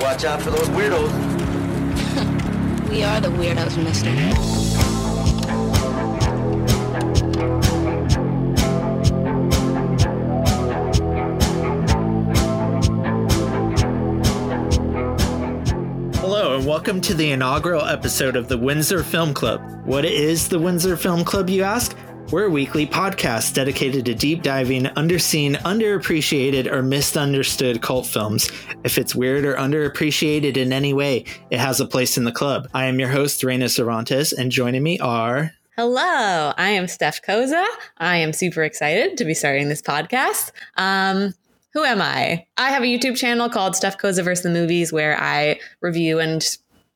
Watch out for those weirdos. We are the weirdos, mister. Hello, and welcome to the inaugural episode of the Windsor Film Club. What is the Windsor Film Club, you ask? We're a weekly podcast dedicated to deep diving underseen, underappreciated, or misunderstood cult films. If it's weird or underappreciated in any way, it has a place in the club. I am your host, Reyna Cervantes, and joining me are. Hello, I am Steph Cozza. I am super excited to be starting this podcast. Um, who am I? I have a YouTube channel called Steph Cozza vs. the Movies where I review and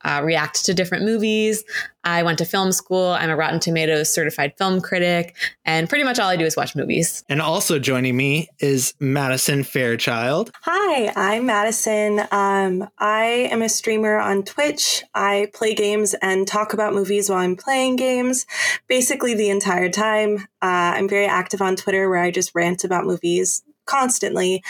uh, react to different movies. I went to film school. I'm a Rotten Tomatoes certified film critic, and pretty much all I do is watch movies. And also joining me is Madison Fairchild. Hi, I'm Madison. Um, I am a streamer on Twitch. I play games and talk about movies while I'm playing games, basically the entire time. Uh, I'm very active on Twitter where I just rant about movies constantly.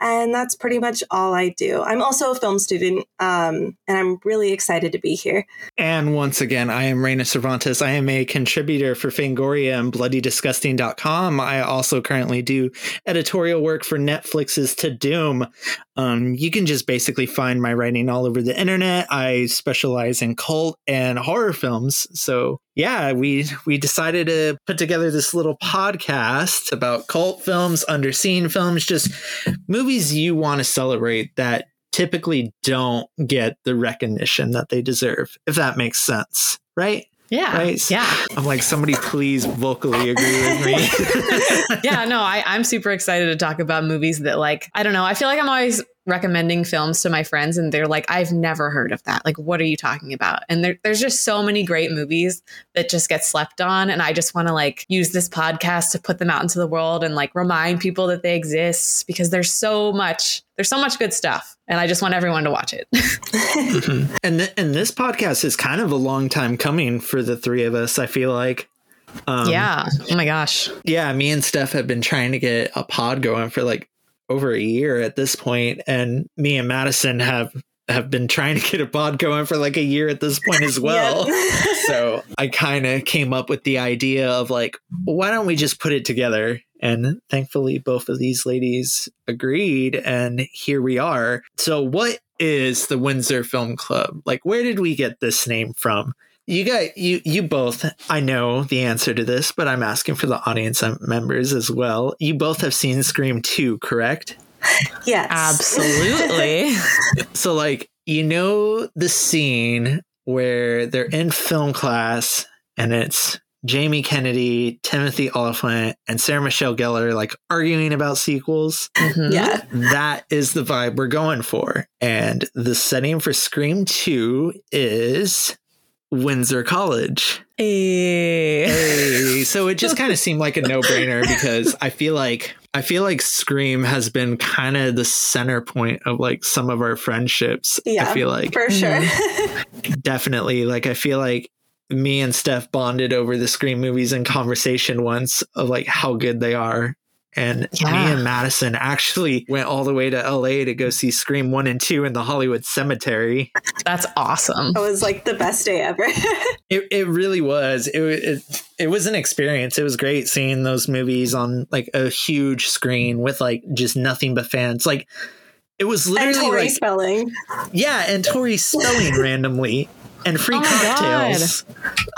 And that's pretty much all I do. I'm also a film student, um, and I'm really excited to be here. And once again, I am Reyna Cervantes. I am a contributor for Fangoria and BloodyDisgusting.com. I also currently do editorial work for Netflix's Tudum. Um, you can just basically find my writing all over the internet. I specialize in cult and horror films. So yeah, we we decided to put together this little podcast about cult films, underseen films, just movies you want to celebrate that typically don't get the recognition that they deserve, if that makes sense, right? Yeah. Right? Yeah. I'm like, somebody please vocally agree with me. yeah, no, I, I'm super excited to talk about movies that like, I don't know, I feel like I'm always recommending films to my friends and they're like, I've never heard of that. Like, what are you talking about? And there, there's just so many great movies that just get slept on. And I just want to like use this podcast to put them out into the world and like remind people that they exist because there's so much, there's so much good stuff. And I just want everyone to watch it. mm-hmm. And, th- and this podcast is kind of a long time coming for the three of us, I feel like. Um, yeah. Oh my gosh. Yeah. Me and Steph have been trying to get a pod going for like over a year at this point, and me and Madison have have been trying to get a pod going for like a year at this point as well. so I kind of came up with the idea of like, why don't we just put it together? And thankfully, both of these ladies agreed, and here we are. So, what is the Windsor Film Club? Like, where did we get this name from? You got you you both. I know the answer to this, but I'm asking for the audience um, members as well. You both have seen Scream 2, correct? Yes. Absolutely. so like, you know the scene where they're in film class and it's Jamie Kennedy, Timothy Olyphant, and Sarah Michelle Gellar like arguing about sequels. Mm-hmm. Yeah. That is the vibe we're going for. And the setting for Scream 2 is Windsor College. Hey. hey. So it just kind of seemed like a no-brainer because I feel like I feel like Scream has been kind of the center point of like some of our friendships. Yeah, I feel like for sure. Mm-hmm. definitely. Like I feel like me and Steph bonded over the Scream movies in conversation once of like how good they are. And yeah. me and Madison actually went all the way to LA to go see Scream 1 and 2 in the Hollywood Cemetery. That's awesome. It was like the best day ever. it, it really was. It, it it was an experience. It was great seeing those movies on like a huge screen with like just nothing but fans. Like it was literally and Tori like spelling. Yeah, and Tori spelling randomly and free oh cocktails.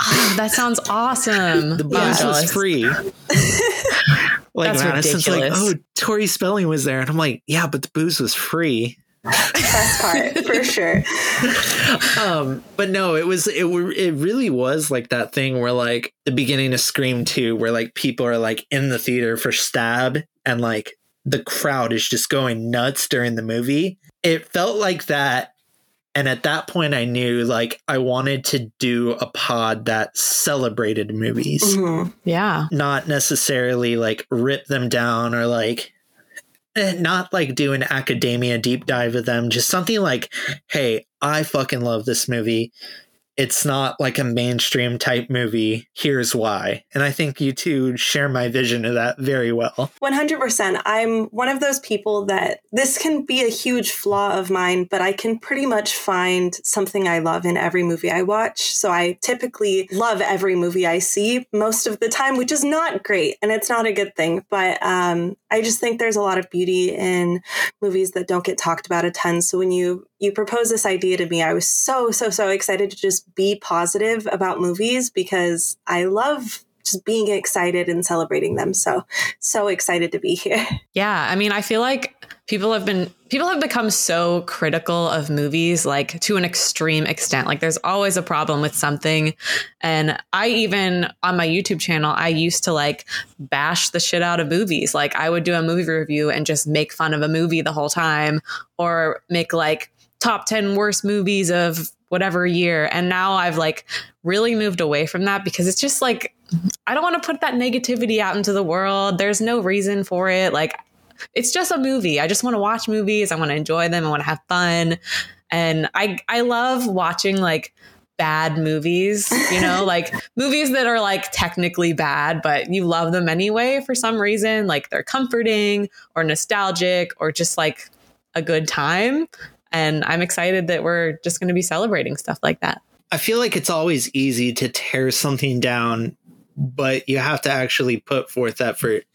Oh, that sounds awesome. The booze yeah. was free. like That's Madison's ridiculous. like, oh, Tori Spelling was there, and I'm like, yeah, but the booze was free. Best part for sure. um, but no, it was it. It really was like that thing where like the beginning of Scream Two, where like people are like in the theater for Stab, and like the crowd is just going nuts during the movie. It felt like that and at that point, I knew like I wanted to do a pod that celebrated movies. Mm-hmm. Yeah. Not necessarily like rip them down or like, eh, not like do an academia deep dive of them. Just something like, hey, I fucking love this movie. It's not like a mainstream type movie. Here's why. And I think you two share my vision of that very well. 100%. I'm one of those people that this can be a huge flaw of mine, but I can pretty much find something I love in every movie I watch. So I typically love every movie I see most of the time, which is not great and it's not a good thing. But um, I just think there's a lot of beauty in movies that don't get talked about a ton. So when you you proposed this idea to me, I was so so so excited to just be positive about movies because I love just being excited and celebrating them. So, so excited to be here. Yeah. I mean, I feel like people have been, people have become so critical of movies, like to an extreme extent. Like there's always a problem with something. And I even, on my YouTube channel, I used to like bash the shit out of movies. Like I would do a movie review and just make fun of a movie the whole time or make like, top 10 worst movies of whatever year. And now I've like really moved away from that because it's just like, I don't want to put that negativity out into the world. There's no reason for it. Like, it's just a movie. I just want to watch movies. I want to enjoy them. I want to have fun. And I, I love watching like bad movies, you know, like movies that are like technically bad, but you love them anyway for some reason. Like they're comforting or nostalgic or just like a good time. And I'm excited that we're just going to be celebrating stuff like that. I feel like it's always easy to tear something down, but you have to actually put forth effort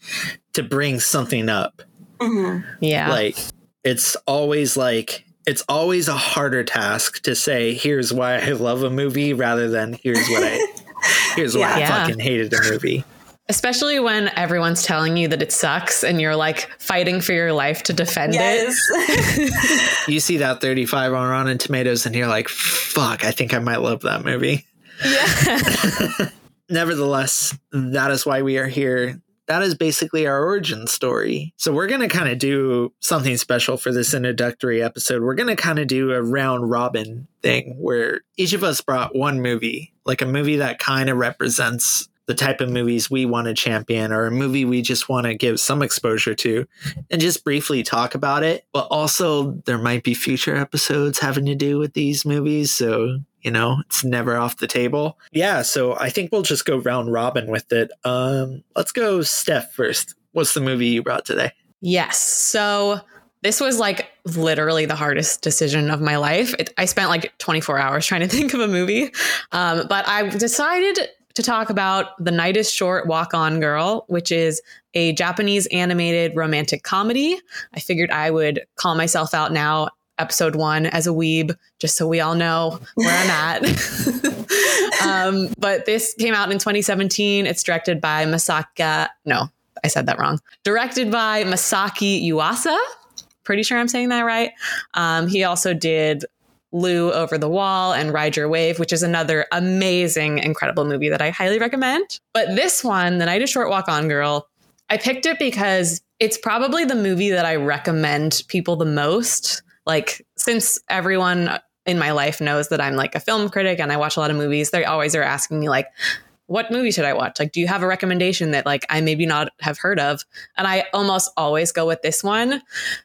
to bring something up. Mm-hmm. Yeah. Like it's always like, it's always a harder task to say, here's why I love a movie rather than here's what I, here's why yeah. I fucking hated a movie. Especially when everyone's telling you that it sucks and you're like fighting for your life to defend yes. it. you see that 35 on Rotten Tomatoes and you're like, fuck, I think I might love that movie. Yeah. Nevertheless, that is why we are here. That is basically our origin story. So, we're going to kind of do something special for this introductory episode. We're going to kind of do a round robin thing where each of us brought one movie, like a movie that kind of represents the type of movies we want to champion or a movie we just want to give some exposure to and just briefly talk about it. But also, there might be future episodes having to do with these movies. So, you know, it's never off the table. Yeah. So I think we'll just go round robin with it. Um, let's go, Steph, first. What's the movie you brought today? Yes. So this was like literally the hardest decision of my life. It, I spent like 24 hours trying to think of a movie. Um, but I decided to talk about The Night is Short Walk On Girl, which is a Japanese animated romantic comedy. I figured I would call myself out now, episode one, as a weeb, just so we all know where I'm at. um, but this came out in 2017. It's directed by Masaka. No, I said that wrong. Directed by Masaki Yuasa. Pretty sure I'm saying that right. Um, he also did Lu Over the Wall and Ride Your Wave, which is another amazing, incredible movie that I highly recommend. But this one, The Night is Short Walk On Girl, I picked it because it's probably the movie that I recommend people the most. Like, since everyone in my life knows that I'm like a film critic and I watch a lot of movies, they always are asking me, like, what movie should I watch? Like, do you have a recommendation that like I maybe not have heard of? And I almost always go with this one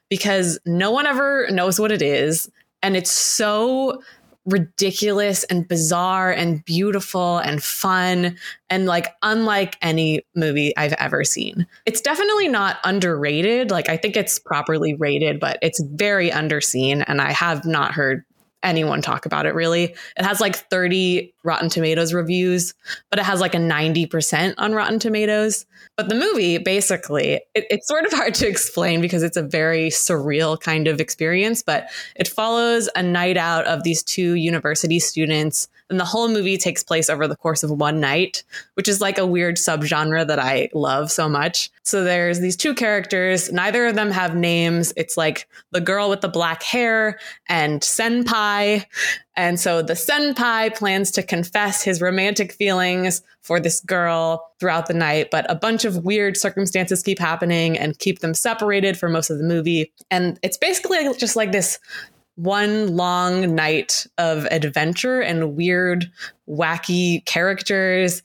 because no one ever knows what it is and it's so ridiculous and bizarre and beautiful and fun and like unlike any movie I've ever seen. It's definitely not underrated. Like I think it's properly rated, but it's very underseen and I have not heard anyone talk about it really. It has like 30 Rotten Tomatoes reviews, but it has like a 90% on Rotten Tomatoes. But the movie, basically, it, it's sort of hard to explain because it's a very surreal kind of experience, but it follows a night out of these two university students and the whole movie takes place over the course of one night, which is like a weird subgenre that I love so much. So there's these two characters, neither of them have names. It's like the girl with the black hair and Senpai. And so the senpai plans to confess his romantic feelings for this girl throughout the night, but a bunch of weird circumstances keep happening and keep them separated for most of the movie. And it's basically just like this one long night of adventure and weird, wacky characters.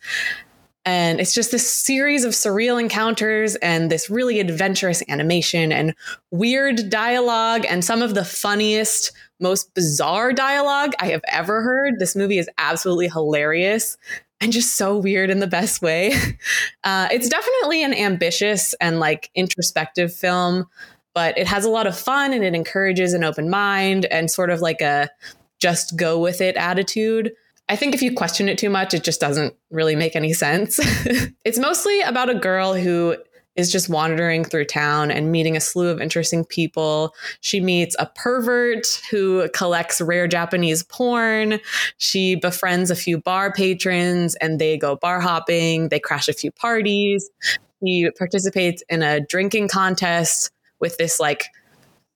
And it's just this series of surreal encounters and this really adventurous animation and weird dialogue and some of the funniest, most bizarre dialogue I have ever heard. This movie is absolutely hilarious and just so weird in the best way. Uh, it's definitely an ambitious and like introspective film, but it has a lot of fun and it encourages an open mind and sort of like a just go with it attitude. I think if you question it too much, it just doesn't really make any sense. it's mostly about a girl who is just wandering through town and meeting a slew of interesting people. She meets a pervert who collects rare Japanese porn. She befriends a few bar patrons and they go bar hopping. They crash a few parties. She participates in a drinking contest with this like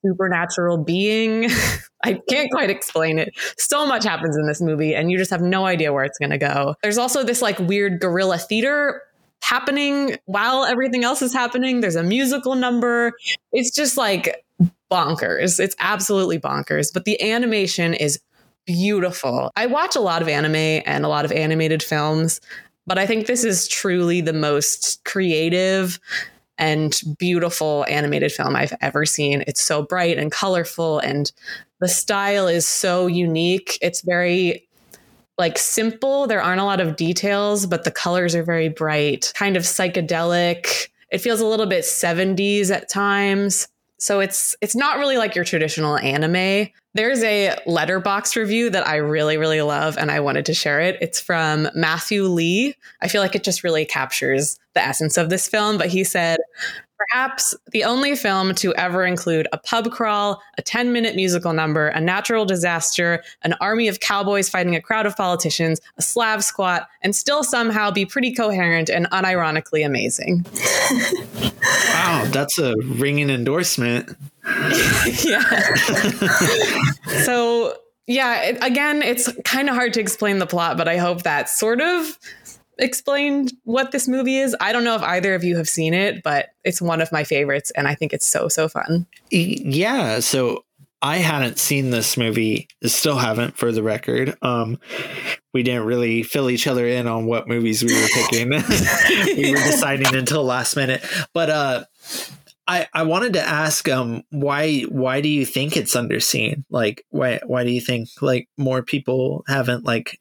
supernatural being. I can't quite explain it. So much happens in this movie, and you just have no idea where it's going to go. There's also this like weird guerrilla theater happening while everything else is happening. There's a musical number. It's just like bonkers. It's absolutely bonkers. But the animation is beautiful. I watch a lot of anime and a lot of animated films, but I think this is truly the most creative and beautiful animated film I've ever seen. It's so bright and colorful and the style is so unique. It's very like simple. There aren't a lot of details, but the colors are very bright, kind of psychedelic. It feels a little bit 70s at times. So it's it's not really like your traditional anime. There's a Letterboxd review that I really really love and I wanted to share it. It's from Matthew Lee. I feel like it just really captures the essence of this film, but he said Perhaps the only film to ever include a pub crawl, a 10 minute musical number, a natural disaster, an army of cowboys fighting a crowd of politicians, a Slav squat, and still somehow be pretty coherent and unironically amazing. wow, that's a ringing endorsement. yeah. so, yeah, it, again, it's kind of hard to explain the plot, but I hope that sort of explained what this movie is. I don't know if either of you have seen it, but it's one of my favorites and I think it's so so fun. Yeah, so I hadn't seen this movie, still haven't for the record. Um we didn't really fill each other in on what movies we were picking. we were deciding until last minute. But uh I, I wanted to ask um why why do you think it's underseen? Like why why do you think like more people haven't like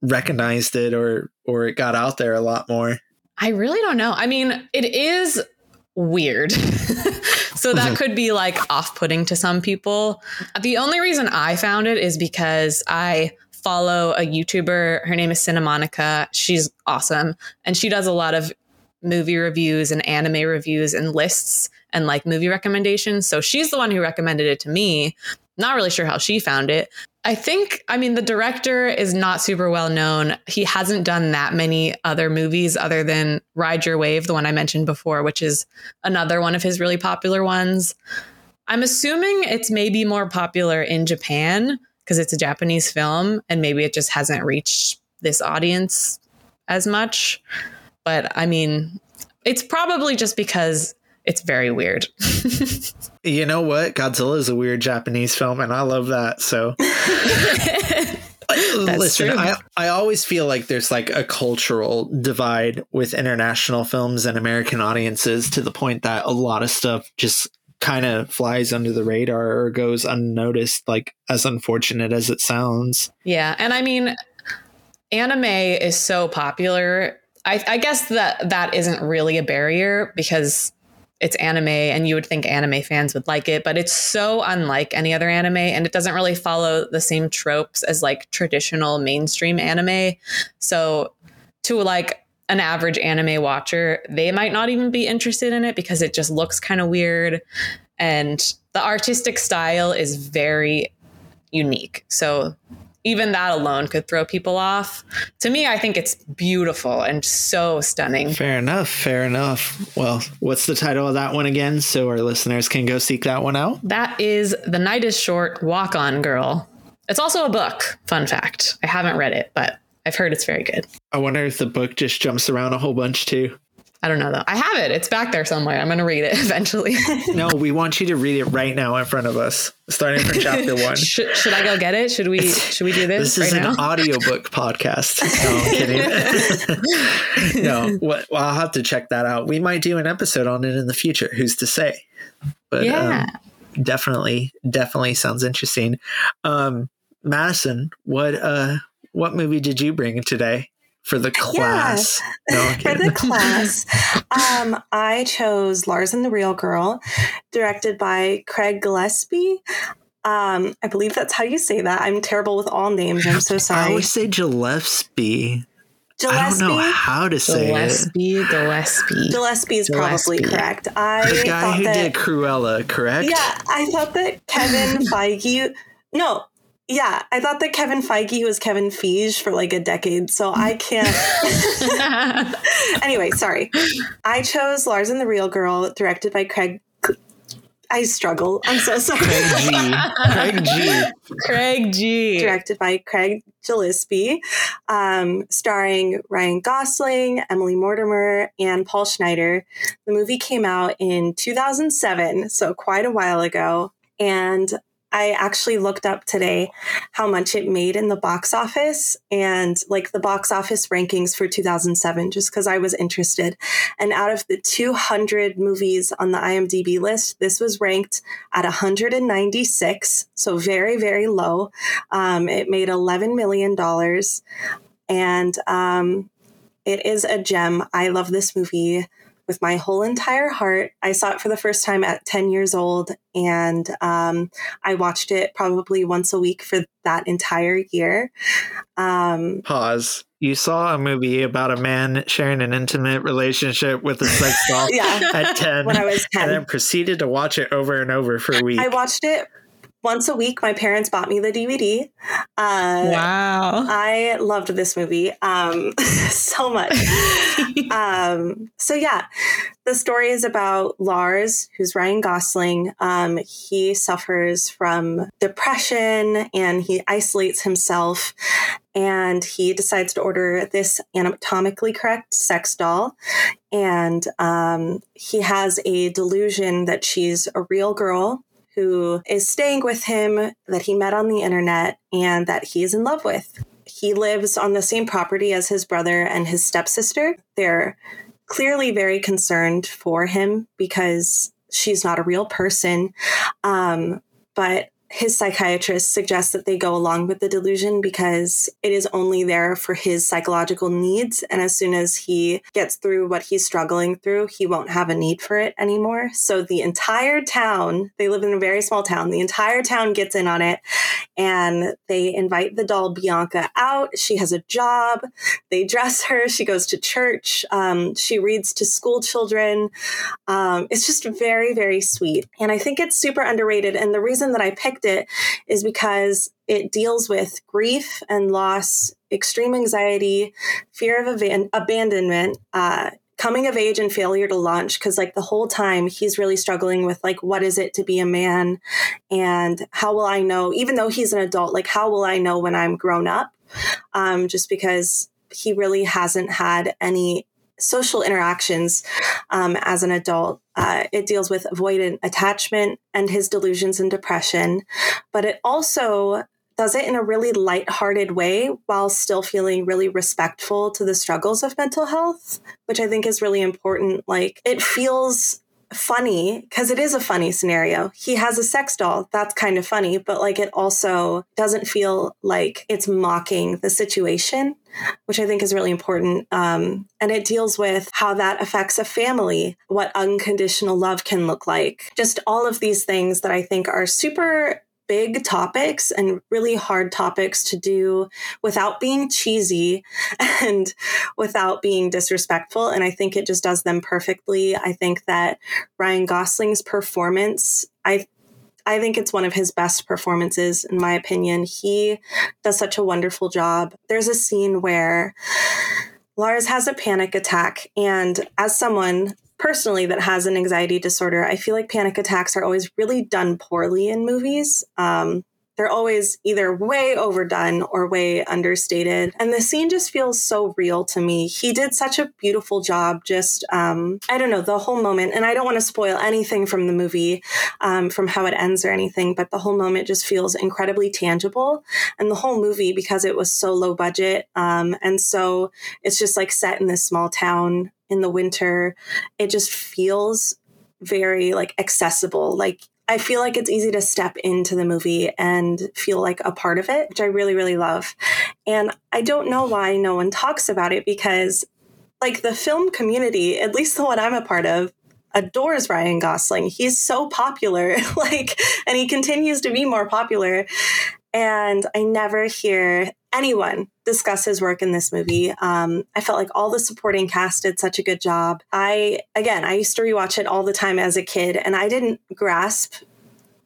recognized it or or it got out there a lot more? I really don't know. I mean, it is weird. so that could be like off-putting to some people. The only reason I found it is because I follow a YouTuber. Her name is Cinemonica. She's awesome and she does a lot of movie reviews and anime reviews and lists and like movie recommendations. So she's the one who recommended it to me. Not really sure how she found it, I think, I mean, the director is not super well known. He hasn't done that many other movies other than Ride Your Wave, the one I mentioned before, which is another one of his really popular ones. I'm assuming it's maybe more popular in Japan because it's a Japanese film and maybe it just hasn't reached this audience as much. But I mean, it's probably just because it's very weird. you know what? Godzilla is a weird Japanese film, and I love that. So. Uh, listen, true. I, I always feel like there's like a cultural divide with international films and American audiences to the point that a lot of stuff just kind of flies under the radar or goes unnoticed, like as unfortunate as it sounds. Yeah. And I mean, anime is so popular. I, I guess that that isn't really a barrier because it's anime and you would think anime fans would like it, but it's so unlike any other anime and it doesn't really follow the same tropes as like traditional mainstream anime. So to like an average anime watcher, they might not even be interested in it because it just looks kind of weird and the artistic style is very unique. So even that alone could throw people off. To me, I think it's beautiful and so stunning. Fair enough. Fair enough. Well, what's the title of that one again so our listeners can go seek that one out? That is The Night is Short Walk On Girl. It's also a book, fun fact. I haven't read it, but I've heard it's very good. I wonder if the book just jumps around a whole bunch too. I don't know though. I have it. It's back there somewhere. I'm gonna read it eventually. no, we want you to read it right now in front of us, starting from chapter one. should, should I go get it? Should we? Should we do this? This is right an now? audiobook podcast. No, I'm kidding. no, well, I'll have to check that out. We might do an episode on it in the future. Who's to say? But yeah. um, definitely, definitely sounds interesting. Um, Madison, what uh, what movie did you bring today? For the class. Yeah. No, for the class, um, I chose Lars and the Real Girl, directed by Craig Gillespie. Um, I believe that's how you say that. I'm terrible with all names. I'm so sorry. I always say Gillespie. Gillespie. I don't know how to say Gillespie, it. Gillespie. Gillespie is probably correct. I the guy who that, did Cruella, correct? Yeah, I thought that Kevin Feige. No, yeah, I thought that Kevin Feige was Kevin Feige for like a decade, so I can't. anyway, sorry. I chose Lars and the Real Girl, directed by Craig. I struggle. I'm so sorry. Craig G. Craig G. Craig G. Directed by Craig Gillespie, um, starring Ryan Gosling, Emily Mortimer, and Paul Schneider. The movie came out in 2007, so quite a while ago. And I actually looked up today how much it made in the box office and like the box office rankings for 2007, just because I was interested. And out of the 200 movies on the IMDb list, this was ranked at 196, so very, very low. Um, it made $11 million. And um, it is a gem. I love this movie with my whole entire heart. I saw it for the first time at 10 years old, and um, I watched it probably once a week for that entire year. Um, Pause. You saw a movie about a man sharing an intimate relationship with a sex doll yeah, at 10 when I was 10. and then proceeded to watch it over and over for a week. I watched it once a week. My parents bought me the DVD. Uh, wow. I loved this movie um, so much. um, so, yeah, the story is about Lars, who's Ryan Gosling. Um, he suffers from depression and he isolates himself. And he decides to order this anatomically correct sex doll. And um, he has a delusion that she's a real girl who is staying with him that he met on the internet and that he is in love with. He lives on the same property as his brother and his stepsister. They're clearly very concerned for him because she's not a real person. Um, but his psychiatrist suggests that they go along with the delusion because it is only there for his psychological needs. And as soon as he gets through what he's struggling through, he won't have a need for it anymore. So the entire town, they live in a very small town, the entire town gets in on it and they invite the doll Bianca out. She has a job. They dress her. She goes to church. Um, she reads to school children. Um, it's just very, very sweet. And I think it's super underrated. And the reason that I picked it is because it deals with grief and loss, extreme anxiety, fear of aban- abandonment, uh, coming of age and failure to launch because like the whole time he's really struggling with like what is it to be a man? And how will i know even though he's an adult like how will i know when i'm grown up? Um, just because he really hasn't had any social interactions um, as an adult. Uh, it deals with avoidant attachment and his delusions and depression, but it also does it in a really light-hearted way while still feeling really respectful to the struggles of mental health, which I think is really important. Like it feels funny because it is a funny scenario. He has a sex doll. That's kind of funny, but like it also doesn't feel like it's mocking the situation, which I think is really important. Um, and it deals with how that affects a family, what unconditional love can look like. Just all of these things that I think are super big topics and really hard topics to do without being cheesy and without being disrespectful. And I think it just does them perfectly. I think that Ryan Gosling's performance, I I think it's one of his best performances, in my opinion. He does such a wonderful job. There's a scene where Lars has a panic attack, and as someone personally that has an anxiety disorder, I feel like panic attacks are always really done poorly in movies. Um, they're always either way overdone or way understated. And the scene just feels so real to me. He did such a beautiful job, just, um, I don't know, the whole moment. And I don't want to spoil anything from the movie, um, from how it ends or anything, but the whole moment just feels incredibly tangible. And the whole movie, because it was so low budget, um, and so it's just like set in this small town in the winter, it just feels very like accessible. Like I feel like it's easy to step into the movie and feel like a part of it, which I really, really love. And I don't know why no one talks about it because, like, the film community, at least the one I'm a part of, adores Ryan Gosling. He's so popular, like, and he continues to be more popular. And I never hear anyone discuss his work in this movie. Um, I felt like all the supporting cast did such a good job. I, again, I used to rewatch it all the time as a kid, and I didn't grasp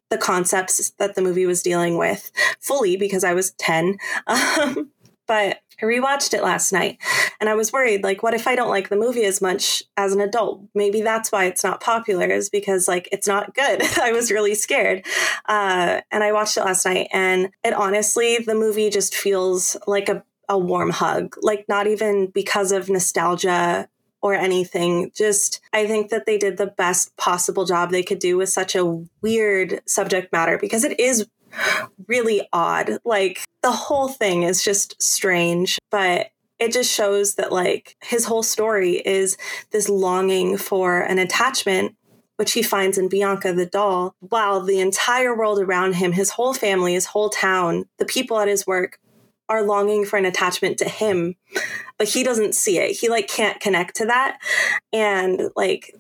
the concepts that the movie was dealing with fully because I was 10. Um, but I rewatched it last night and I was worried like what if I don't like the movie as much as an adult? Maybe that's why it's not popular is because like it's not good. I was really scared. Uh, and I watched it last night and it honestly the movie just feels like a a warm hug. Like not even because of nostalgia or anything. Just, I think that they did the best possible job they could do with such a weird subject matter because it is really odd. Like the whole thing is just strange, but it just shows that like his whole story is this longing for an attachment which he finds in Bianca the doll, while the entire world around him, his whole family, his whole town, the people at his work are longing for an attachment to him, but he doesn't see it. He like can't connect to that. And like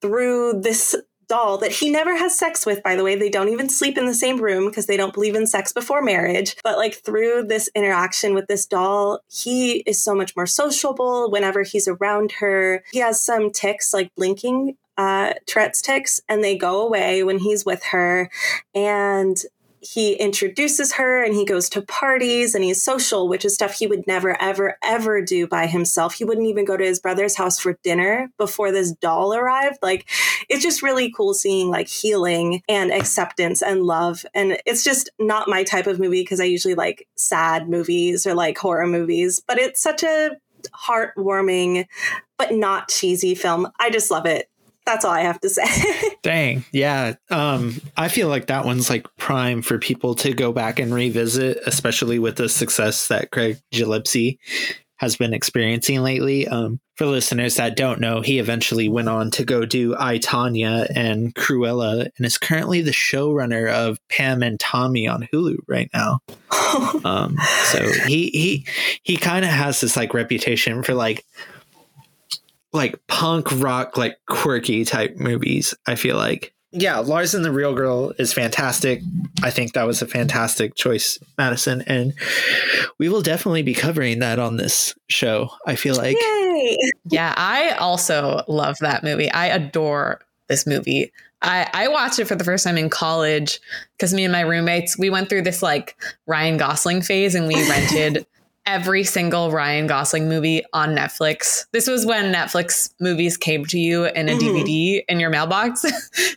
through this doll that he never has sex with, by the way. They don't even sleep in the same room because they don't believe in sex before marriage. But like through this interaction with this doll, he is so much more sociable whenever he's around her. He has some ticks like blinking uh, Tourette's ticks, and they go away when he's with her. And he introduces her and he goes to parties and he's social, which is stuff he would never, ever, ever do by himself. He wouldn't even go to his brother's house for dinner before this doll arrived. Like, it's just really cool seeing like healing and acceptance and love. And it's just not my type of movie because I usually like sad movies or like horror movies, but it's such a heartwarming, but not cheesy film. I just love it that's all I have to say. Dang. Yeah. Um, I feel like that one's like prime for people to go back and revisit, especially with the success that Craig Gillespie has been experiencing lately. Um, for listeners that don't know, he eventually went on to go do I, Tonya and Cruella and is currently the showrunner of Pam and Tommy on Hulu right now. um, so he he he kind of has this like reputation for like like punk rock, like quirky type movies. I feel like. Yeah, Lars and the Real Girl is fantastic. I think that was a fantastic choice, Madison, and we will definitely be covering that on this show. I feel like. Yay! Yeah, I also love that movie. I adore this movie. I, I watched it for the first time in college because me and my roommates we went through this like Ryan Gosling phase and we rented every single Ryan Gosling movie on Netflix. This was when Netflix movies came to you in a mm-hmm. DVD in your mailbox.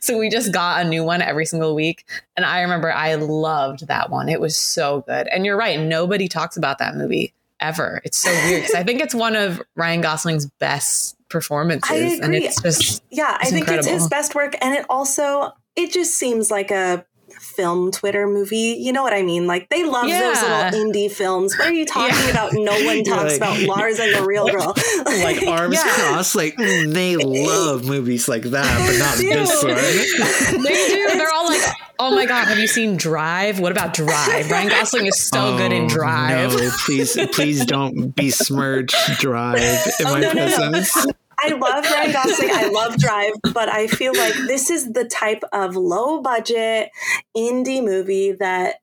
so we just got a new one every single week. And I remember I loved that one. It was so good. And you're right, nobody talks about that movie ever. It's so weird because I think it's one of Ryan Gosling's best performances. And it's just Yeah, it's I think incredible. it's his best work. And it also it just seems like a film Twitter movie. You know what I mean? Like they love Yeah. those little indie films. What are you talking Yeah. about? No one talks like- about Lars and the Real Girl. like arms Yeah. crossed, like mm, they love movies like that, but not this one. They do. They're all like, oh my God, have you seen Drive? What about Drive? Ryan Gosling is so good in Oh, Drive. No, please, please don't besmirch Drive in Oh, my no, no, no. Presence. I love Ryan Gosling. I love Drive, but I feel like this is the type of low budget indie movie that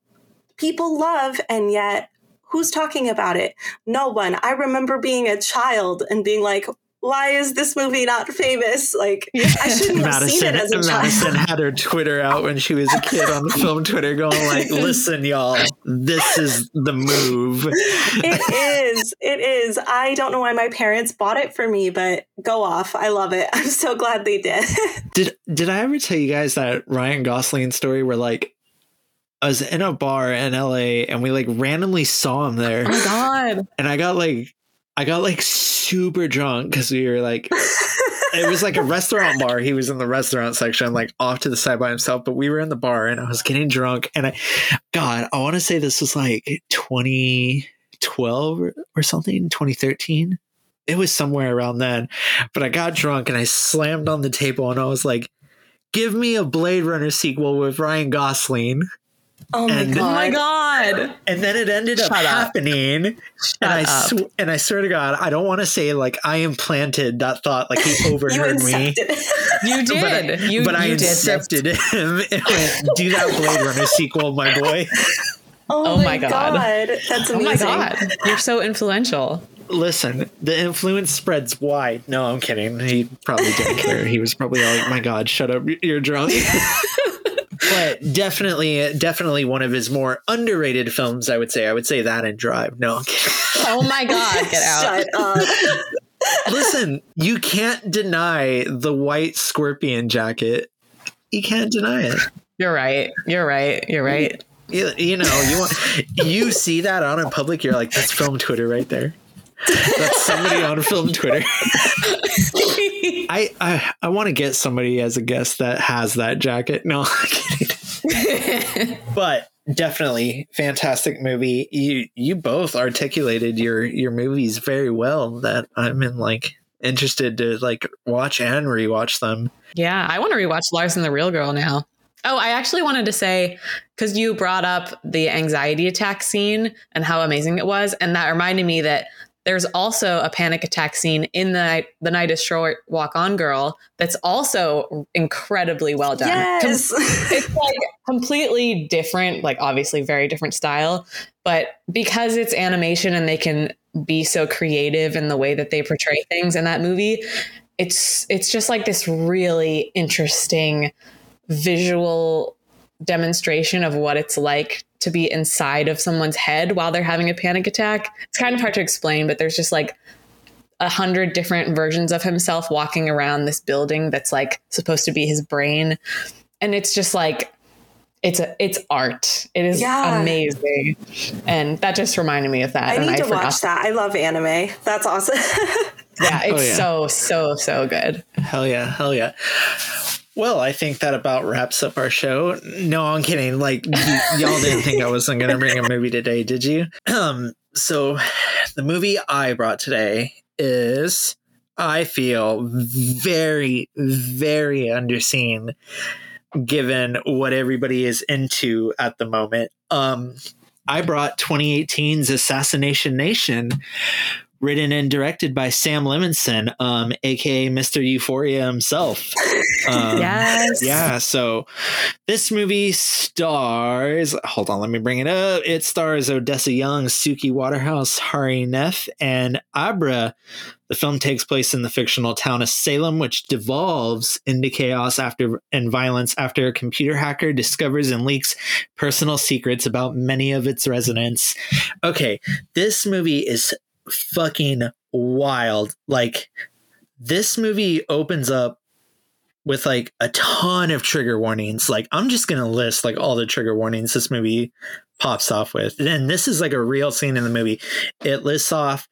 people love, and yet who's talking about it? No one. I remember being a child and being like, why is this movie not famous? Like, I shouldn't have seen it as a Madison child. had her Twitter out when she was a kid on the film Twitter, going like, "Listen, y'all, this is the move." It is. It is. I don't know why my parents bought it for me, but go off. I love it. I'm so glad they did. Did did I ever tell you guys that Ryan Gosling story where like I was in a bar in LA and we like randomly saw him there. Oh my god. And I got like I got like super drunk because we were like it was like a restaurant bar. He was in the restaurant section, like off to the side by himself. But we were in the bar and I was getting drunk. And I God, I want to say this was like 2012 or something, 2013. It was somewhere around then. But I got drunk and I slammed on the table and I was like, give me a Blade Runner sequel with Ryan Gosling. Oh my And- Oh my god. god. And then it ended up Shut up. happening. and I up. sw- and I swear to God, I don't want to say like I implanted that thought, like he You overheard me. incepted. You But I- did. you but I you did. accepted him and went, do that Blade Runner sequel, my boy. Oh, Oh my my God. god. That's Oh amazing. my god. You're so influential. Listen, the influence spreads wide. No, I'm kidding. He probably didn't care. He was probably all like, my God, shut up. You're drunk. But definitely, definitely one of his more underrated films, I would say. I would say that and Drive. No, I'm. Oh my god. Get out. Shut up. Listen, you can't deny the white scorpion jacket. You can't deny it. You're right. You're right. You're right. You, you know, you want you see that on in public, you're like, that's film Twitter right there. That's somebody on film Twitter. I I, I want to get somebody as a guest that has that jacket. No, I'm kidding. but definitely fantastic movie. You you both articulated your your movies very well. That I'm in like interested to like watch and rewatch them. Yeah, I want to rewatch Lars and the Real Girl now. Oh, I actually wanted to say because you brought up the anxiety attack scene and how amazing it was, and that reminded me that there's also a panic attack scene in the night, the night is short walk on girl that's also incredibly well done. Yes. it's like completely different, like obviously very different style, but because it's animation and they can be so creative in the way that they portray things in that movie, it's it's just like this really interesting visual demonstration of what it's like to be inside of someone's head while they're having a panic attack. It's kind of hard to explain, but there's just like a hundred different versions of himself walking around this building that's like supposed to be his brain. And it's just like it's a it's art. It is Yeah. amazing. And that just reminded me of that. I and need I to forgot. watch that. I love anime. That's awesome. Yeah, it's Oh, yeah. so, so, so good. Hell yeah, hell yeah. Well, I think that about wraps up our show. No, I'm kidding. Like y- y'all didn't think I wasn't going to bring a movie today, did you? Um, so the movie I brought today is I feel very very underseen given what everybody is into at the moment. Um I brought 2018's Assassination Nation written and directed by Sam Levinson, um, aka Mr. Euphoria himself. Um, yes. Yeah, so this movie stars. Hold on, let me bring it up. It stars Odessa Young, Suki Waterhouse, Hari Nef, and Abra. The film takes place in the fictional town of Salem, which devolves into chaos after and violence after a computer hacker discovers and leaks personal secrets about many of its residents. Okay, this movie is fucking wild. Like this movie opens up with like a ton of trigger warnings. Like I'm just gonna list like all the trigger warnings this movie pops off with. And this is like a real scene in the movie. It lists off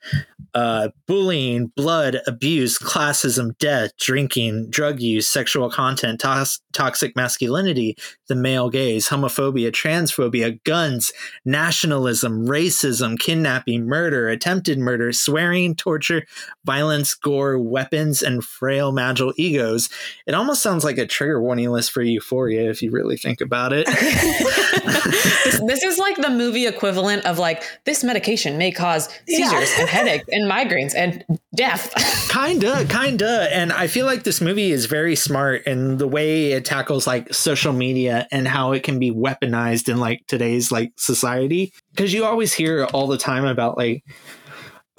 uh, bullying, blood, abuse, classism, death, drinking, drug use, sexual content, toxic masculinity, the male gaze, homophobia, transphobia, guns, nationalism, racism, kidnapping, murder, attempted murder, swearing, torture, violence, gore, weapons, and frail magical egos. It almost sounds like a trigger warning list for Euphoria if you really think about it. this, this is like the movie equivalent of like this medication may cause Yeah. seizures and headaches and migraines and death. kinda kinda and i feel like this movie is very smart in the way it tackles like social media and how it can be weaponized in like today's like society because you always hear all the time about like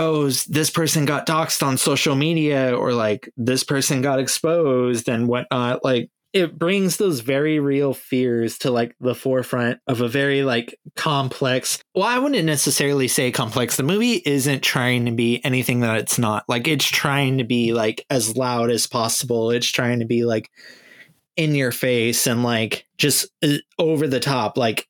oh this person got doxxed on social media or like this person got exposed and whatnot like it brings those very real fears to like the forefront of a very like complex well i wouldn't necessarily say complex the movie isn't trying to be anything that it's not like it's trying to be like as loud as possible it's trying to be like in your face and like just uh, over the top like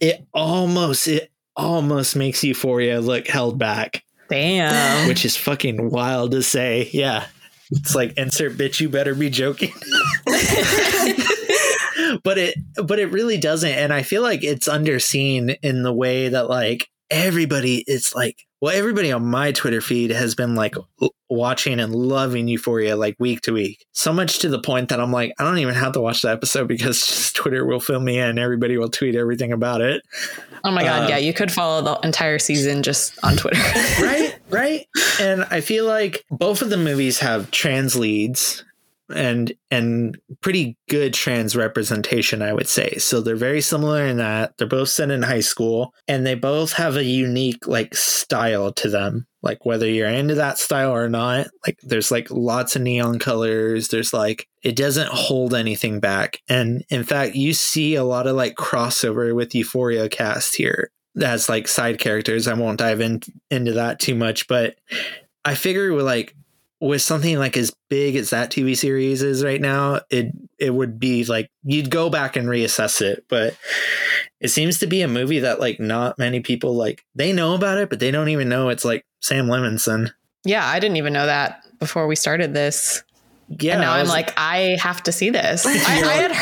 it almost it almost makes Euphoria look held back, Damn. which is fucking wild to say. Yeah. It's like insert bitch you better be joking. but it but it really doesn't and I feel like it's underseen in the way that like everybody it's like well everybody on my Twitter feed has been like watching and loving Euphoria like week to week. So much to the point that I'm like I don't even have to watch the episode because just Twitter will fill me in. Everybody will tweet everything about it. oh my god, uh, yeah, you could follow the entire season just on Twitter. right right? And i feel like both of the movies have trans leads and and pretty good trans representation i would say. So they're very similar in that they're both set in high school and they both have a unique like style to them. Like whether you're into that style or not like there's like lots of neon colors. There's like it doesn't hold anything back. And in fact you see a lot of like crossover with euphoria cast here as like side characters. I won't dive in, into that too much, but I figure with like with something like as big as that TV series is right now, it it would be like you'd go back and reassess it. But it seems to be a movie that like not many people like they know about it, but they don't even know it's like Sam Levinson. yeah, I didn't even know that before we started this. Yeah, and now I'm was- like, I have to see this. I, I had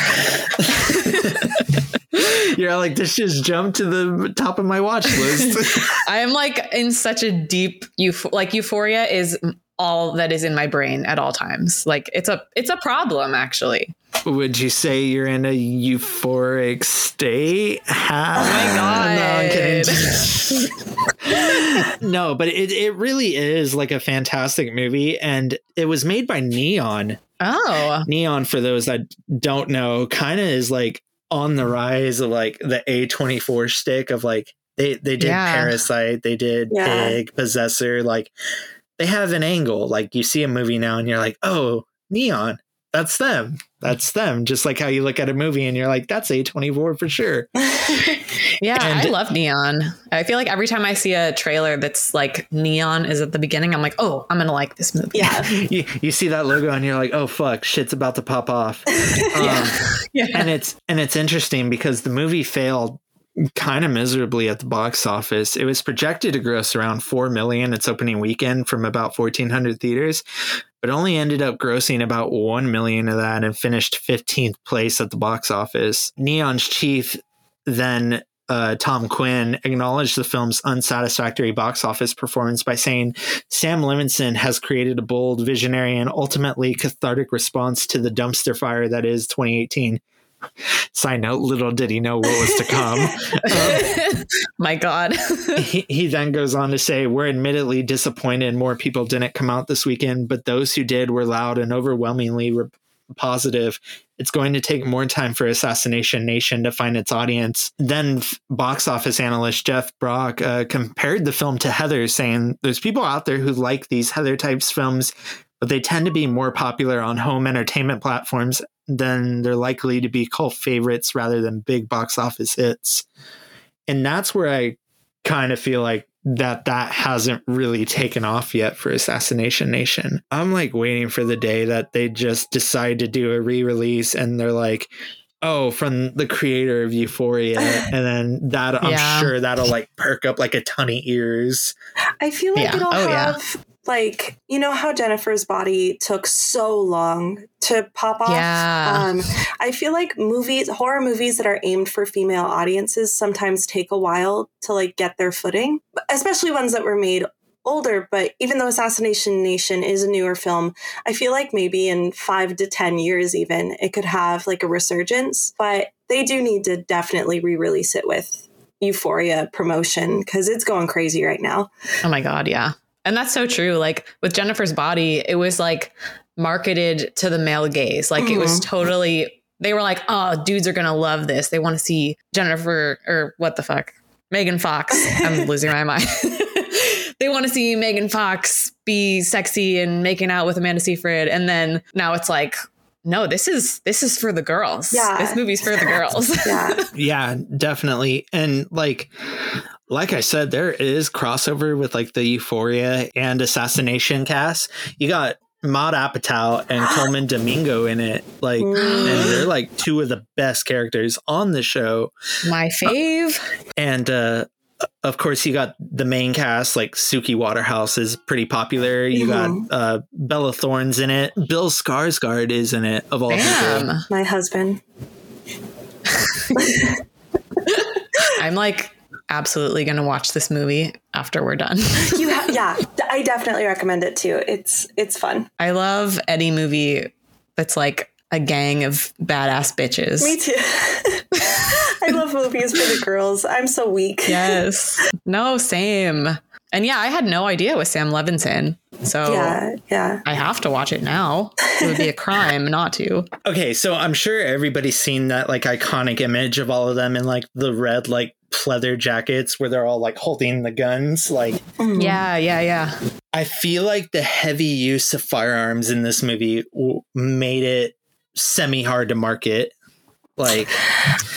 you're like this just jumped to the top of my watch list. I'm like in such a deep euph- like euphoria is all that is in my brain at all times. Like it's a it's a problem actually. Would you say you're in a euphoric state? oh my God. No, I'm kidding. no, but it, it really is like a fantastic movie. And it was made by Neon. Oh. Neon, for those that don't know, kind of is like on the rise of like the A24 stick of like, they, they did Yeah. Parasite, they did Yeah. Pig, Possessor. Like, they have an angle. Like, you see a movie now and you're like, oh, Neon. That's them. That's them. Just like how you look at a movie and you're like, that's A24 for sure. Yeah, I love neon. I feel like every time I see a trailer that's like neon is at the beginning, I'm like, oh, I'm gonna like this movie. yeah. you, you see that logo and you're like, oh fuck, shit's about to pop off. Um, yeah. and it's and it's interesting because the movie failed kind of miserably at the box office. It was projected to gross around 4 million its opening weekend from about 1400 theaters, but only ended up grossing about 1 million of that and finished 15th place at the box office. Neon's chief then uh, Tom Quinn acknowledged the film's unsatisfactory box office performance by saying Sam Levinson has created a bold, visionary, and ultimately cathartic response to the dumpster fire that is 2018. Side note, little did he know what was to come. Um, My God. he, he then goes on to say, We're admittedly disappointed more people didn't come out this weekend, but those who did were loud and overwhelmingly re- positive. It's going to take more time for Assassination Nation to find its audience. Then f- box office analyst Jeff Bock uh, compared the film to Heather, saying, There's people out there who like these Heather types films, but they tend to be more popular on home entertainment platforms than they're likely to be cult favorites rather than big box office hits and that's where I kind of feel like that that hasn't really taken off yet for Assassination Nation. I'm like waiting for the day that they just decide to do a re-release and they're like, oh, from the creator of Euphoria, and then that I'm Yeah. sure that'll like perk up like a ton of ears. I feel like Yeah. it'll Oh, yeah. Like you know how Jennifer's body took so long to pop off. Yeah. Um, I feel like movies, horror movies that are aimed for female audiences, sometimes take a while to like get their footing, especially ones that were made older. But even though Assassination Nation is a newer film, I feel like maybe in five to ten years, even it could have like a resurgence. But they do need to definitely re-release it with Euphoria promotion because it's going crazy right now. Oh my God, yeah. And that's so true. Like with Jennifer's body, it was like marketed to the male gaze. Like it was mm-hmm. totally, they were like, oh, dudes are going to love this. They want to see Jennifer or what the fuck? Megan Fox. I'm losing my mind. they want to see Megan Fox be sexy and making out with Amanda Seyfried. And then now it's like, no, this is this is for the girls. Yeah. This movie's for the girls. Yeah. Yeah, definitely. And like like I said, there is crossover with like the Euphoria and Assassination cast. You got Maud Apatow and Colman Domingo in it. Like, and they're like two of the best characters on the show. My fave. And uh, of course, you got the main cast. Like Suki Waterhouse is pretty popular. You Mhm. got uh, Bella Thorne's in it. Bill Skarsgård is in it. Of all people, My husband. I'm like absolutely going to watch this movie after we're done. You ha- yeah, I definitely recommend it too. It's it's fun. I love any movie that's like a gang of badass bitches. Me too. I love movies for the girls. I'm so weak. Yes. No, same. And yeah, I had no idea it was Sam Levinson. So Yeah, yeah. I have to watch it now. It would be a crime not to. Okay, so I'm sure everybody's seen that like iconic image of all of them in like the red like pleather jackets where they're all like holding the guns. Like Mhm. Yeah, yeah, yeah. I feel like the heavy use of firearms in this movie w- made it semi hard to market. Like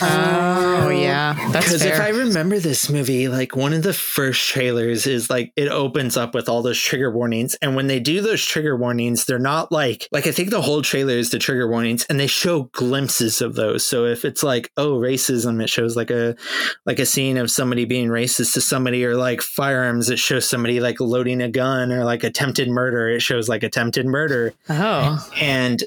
Oh, um, yeah. Because if. I remember this movie, like one of the first trailers is like it opens up with all those trigger warnings, and when they do those trigger warnings, they're not like like I think the whole trailer is the trigger warnings, and they show glimpses of those. So if it's like oh racism, it shows like a like a scene of somebody being racist to somebody, or like firearms, it shows somebody like loading a gun, or like attempted murder, it shows like attempted murder oh. and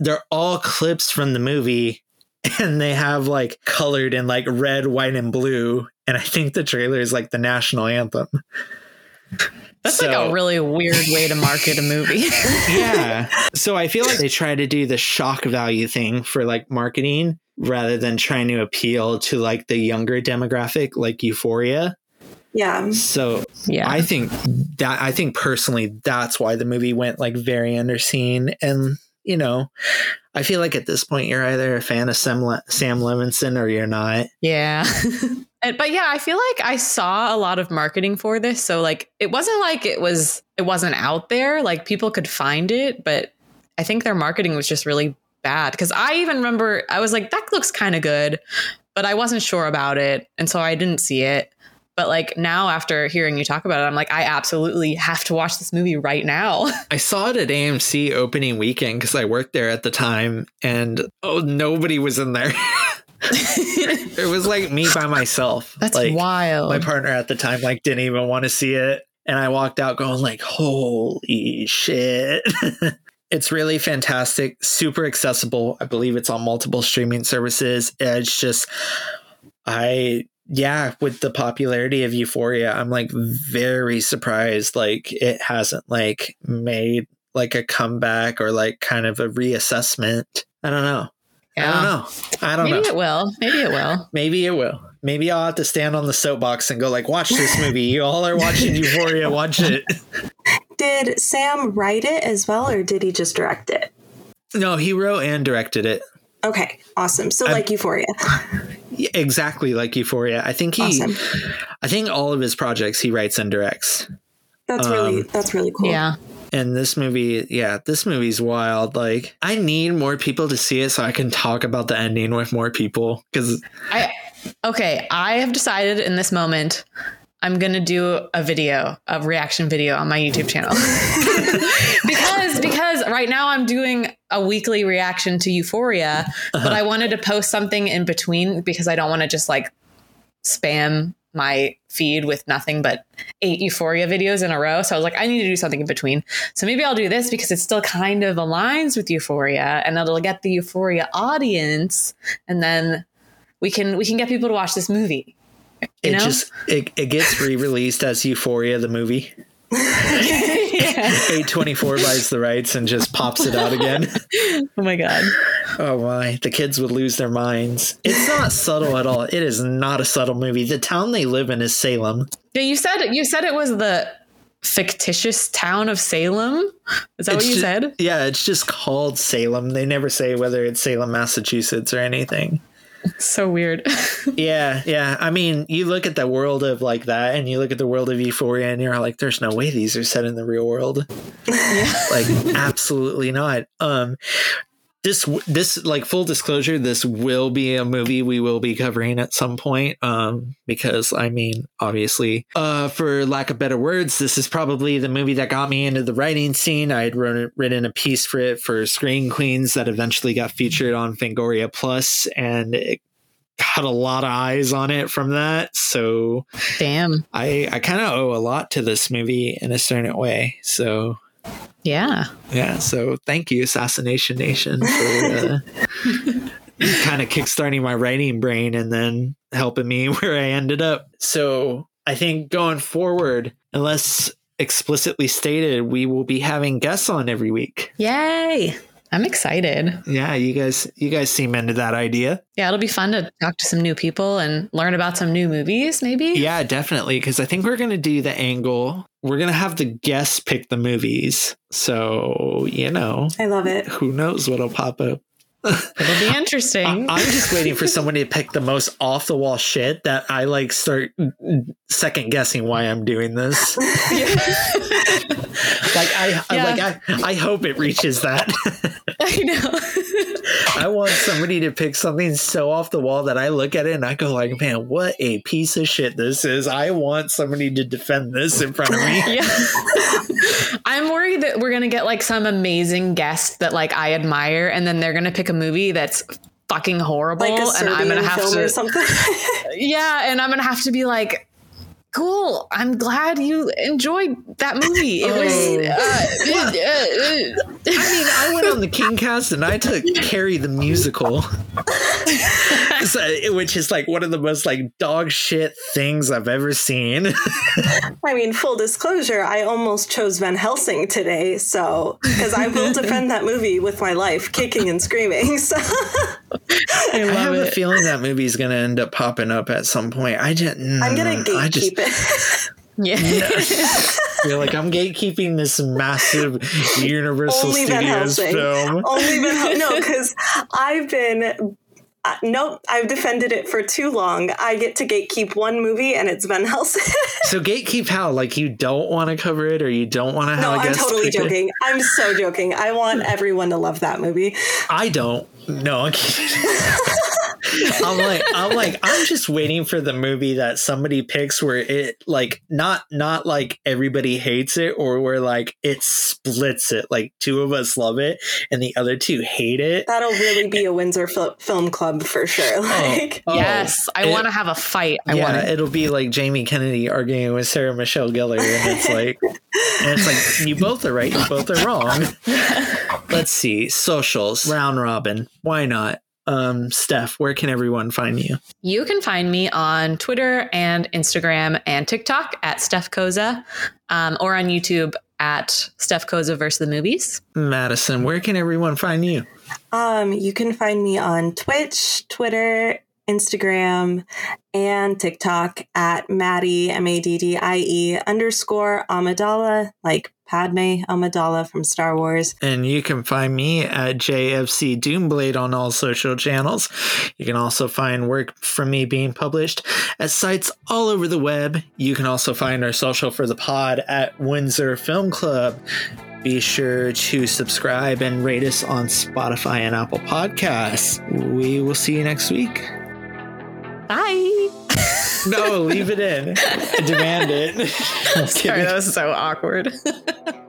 they're all clips from the movie and they have like colored in like red white and blue and i think the trailer is like the national anthem That's like a really weird way to market a movie. yeah so i feel like they try to do the shock value thing for like marketing rather than trying to appeal to like the younger demographic like euphoria Yeah. so yeah. I think that I think personally that's why the movie went like very underseen and you know I feel like at this point you're either a fan of Sam, Le- Sam Levinson or you're not. Yeah. But yeah, I feel like I saw a lot of marketing for this. So like it wasn't like it was it wasn't out there. Like people could find it, but I think their marketing was just really bad. Cause I even remember I was like, that looks kind of good, but I wasn't sure about it. And so I didn't see it. But like now after hearing you talk about it, I'm like, I absolutely have to watch this movie right now. I saw it at AMC opening weekend because I worked there at the time and oh nobody was in there. it was like me by myself. That's like wild. my partner at the time like didn't even want to see it and i walked out going like holy shit it's really fantastic super accessible i believe it's on multiple streaming services it's just i yeah with the popularity of euphoria i'm like very surprised like it hasn't like made like a comeback or like kind of a reassessment i don't know i don't know i don't Maybe know Maybe it will. Maybe it will. Maybe it will. Maybe I'll have to stand on the soapbox and go like, "Watch this movie. You all are watching Euphoria. Watch it." Did Sam write it as well, or did he just direct it? No, he wrote and directed it Okay, awesome. So like Euphoria. Exactly like Euphoria. I think he, Awesome. I think all of his projects he writes and directs. That's really Um, that's really cool. Yeah. And this movie, yeah, this movie's wild. Like, I need more people to see it so I can talk about the ending with more people. Because I okay, I have decided in this moment I'm gonna do a video, a reaction video on my YouTube channel. because because right now I'm doing a weekly reaction to Euphoria, but uh-huh. I wanted to post something in between because I don't want to just like spam my feed with nothing but eight Euphoria videos in a row. So I was like, I need to do something in between. So maybe I'll do this because it still kind of aligns with Euphoria and it'll get the Euphoria audience and then we can we can get people to watch this movie. You it know? just it, it gets re-released as Euphoria the movie. Yeah. A24 buys the rights and just pops it out again. Oh my god. Oh my, the kids would lose their minds. It's not subtle at all. It is not a subtle movie. The town they live in is Salem. Yeah, you said you said it was the fictitious town of Salem. Is that It's what you said? Yeah, it's just called Salem. They never say whether it's Salem, Massachusetts or anything. So weird. Yeah, yeah. I mean, you look at the world of like that and you look at the world of Euphoria and you're like, there's no way these are set in the real world. Like, absolutely not. Um, this this like full disclosure this will be a movie we will be covering at some point um because i mean obviously uh for lack of better words this is probably the movie that got me into the writing scene. I had wrote, written a piece for it for screen queens that eventually got featured on fangoria plus and it got a lot of eyes on it from that. So Damn. i i kind of owe a lot to this movie in a certain way. So Yeah. yeah, so thank you, Assassination Nation, for uh, kind of kickstarting my writing brain and then helping me where I ended up. So I think going forward, unless explicitly stated, we will be having guests on every week. Yay. I'm excited. Yeah, you guys, you guys seem into that idea. Yeah, it'll be fun to talk to some new people and learn about some new movies, maybe. Yeah, definitely. Because I think we're going to do the angle. We're going to have the guests pick the movies. So, you know, I love it. who knows what'll pop up. It'll be interesting. I- I'm just waiting for somebody to pick the most off the wall shit that I like start second guessing why I'm doing this. like I, I Yeah. like I, I hope it reaches that. I know. I want somebody to pick something so off the wall that I look at it and I go like, man, what a piece of shit this is. I want somebody to defend this in front of me. yeah. I'm worried that we're gonna get like some amazing guest that like I admire, and then they're gonna pick a movie that's fucking horrible, Like a and I'm gonna have film to, or something. yeah, and I'm gonna have to be like. Cool. I'm glad you enjoyed that movie. It Oh. was. Uh, uh, uh, I mean, I went on the Kingcast and I took Carrie the musical, So- which is like one of the most like dog shit things I've ever seen. I mean, full disclosure, I almost chose Van Helsing today, so because I will defend that movie with my life, kicking and screaming. So I I love have a feeling that movie's gonna end up popping up at some point. I just, I'm gonna mm, I just gatekeep it. Yeah. feel like I'm gatekeeping this massive Universal Only Van Studios Helsing. film. Only Van Helsing. No, because I've been. Uh, nope, I've defended it for too long. I get to gatekeep one movie, and it's Van Helsing. So gatekeep how? Like you don't want to cover it, or you don't want to no, I'm totally it? joking. I'm so joking. I want everyone to love that movie. I don't. No, I'm kidding. I'm like, I'm like, I'm just waiting for the movie that somebody picks where it like not not like everybody hates it or where like it splits it. Like two of us love it and the other two hate it. That'll really be a Windsor Fil- Film Club for sure. Oh, like, Oh, yes. I it- want to have a fight. I yeah, want it. it'll be like Jamie Kennedy arguing with Sarah Michelle Gellar, and it's like, and it's like you both are right, you both are wrong. Let's see, socials, round robin. Why not? Um, Steph, where can everyone find you? You can find me on Twitter and Instagram and TikTok at Steph Cozza, um, or on YouTube at Steph Cozza versus the movies. Madison, where can everyone find you? Um, you can find me on Twitch, Twitter, Instagram, and TikTok at Maddie M A D D I E underscore Amidala, like Padme Amidala from Star Wars. And you can find me at JFC Doomblade on all social channels. You can also find work from me being published at sites all over the web. You can also find our social for the pod at Windsor Film Club. Be sure to subscribe and rate us on Spotify and Apple Podcasts. We will see you next week. Bye. No, leave it in. I demand it. Sorry, that was so awkward.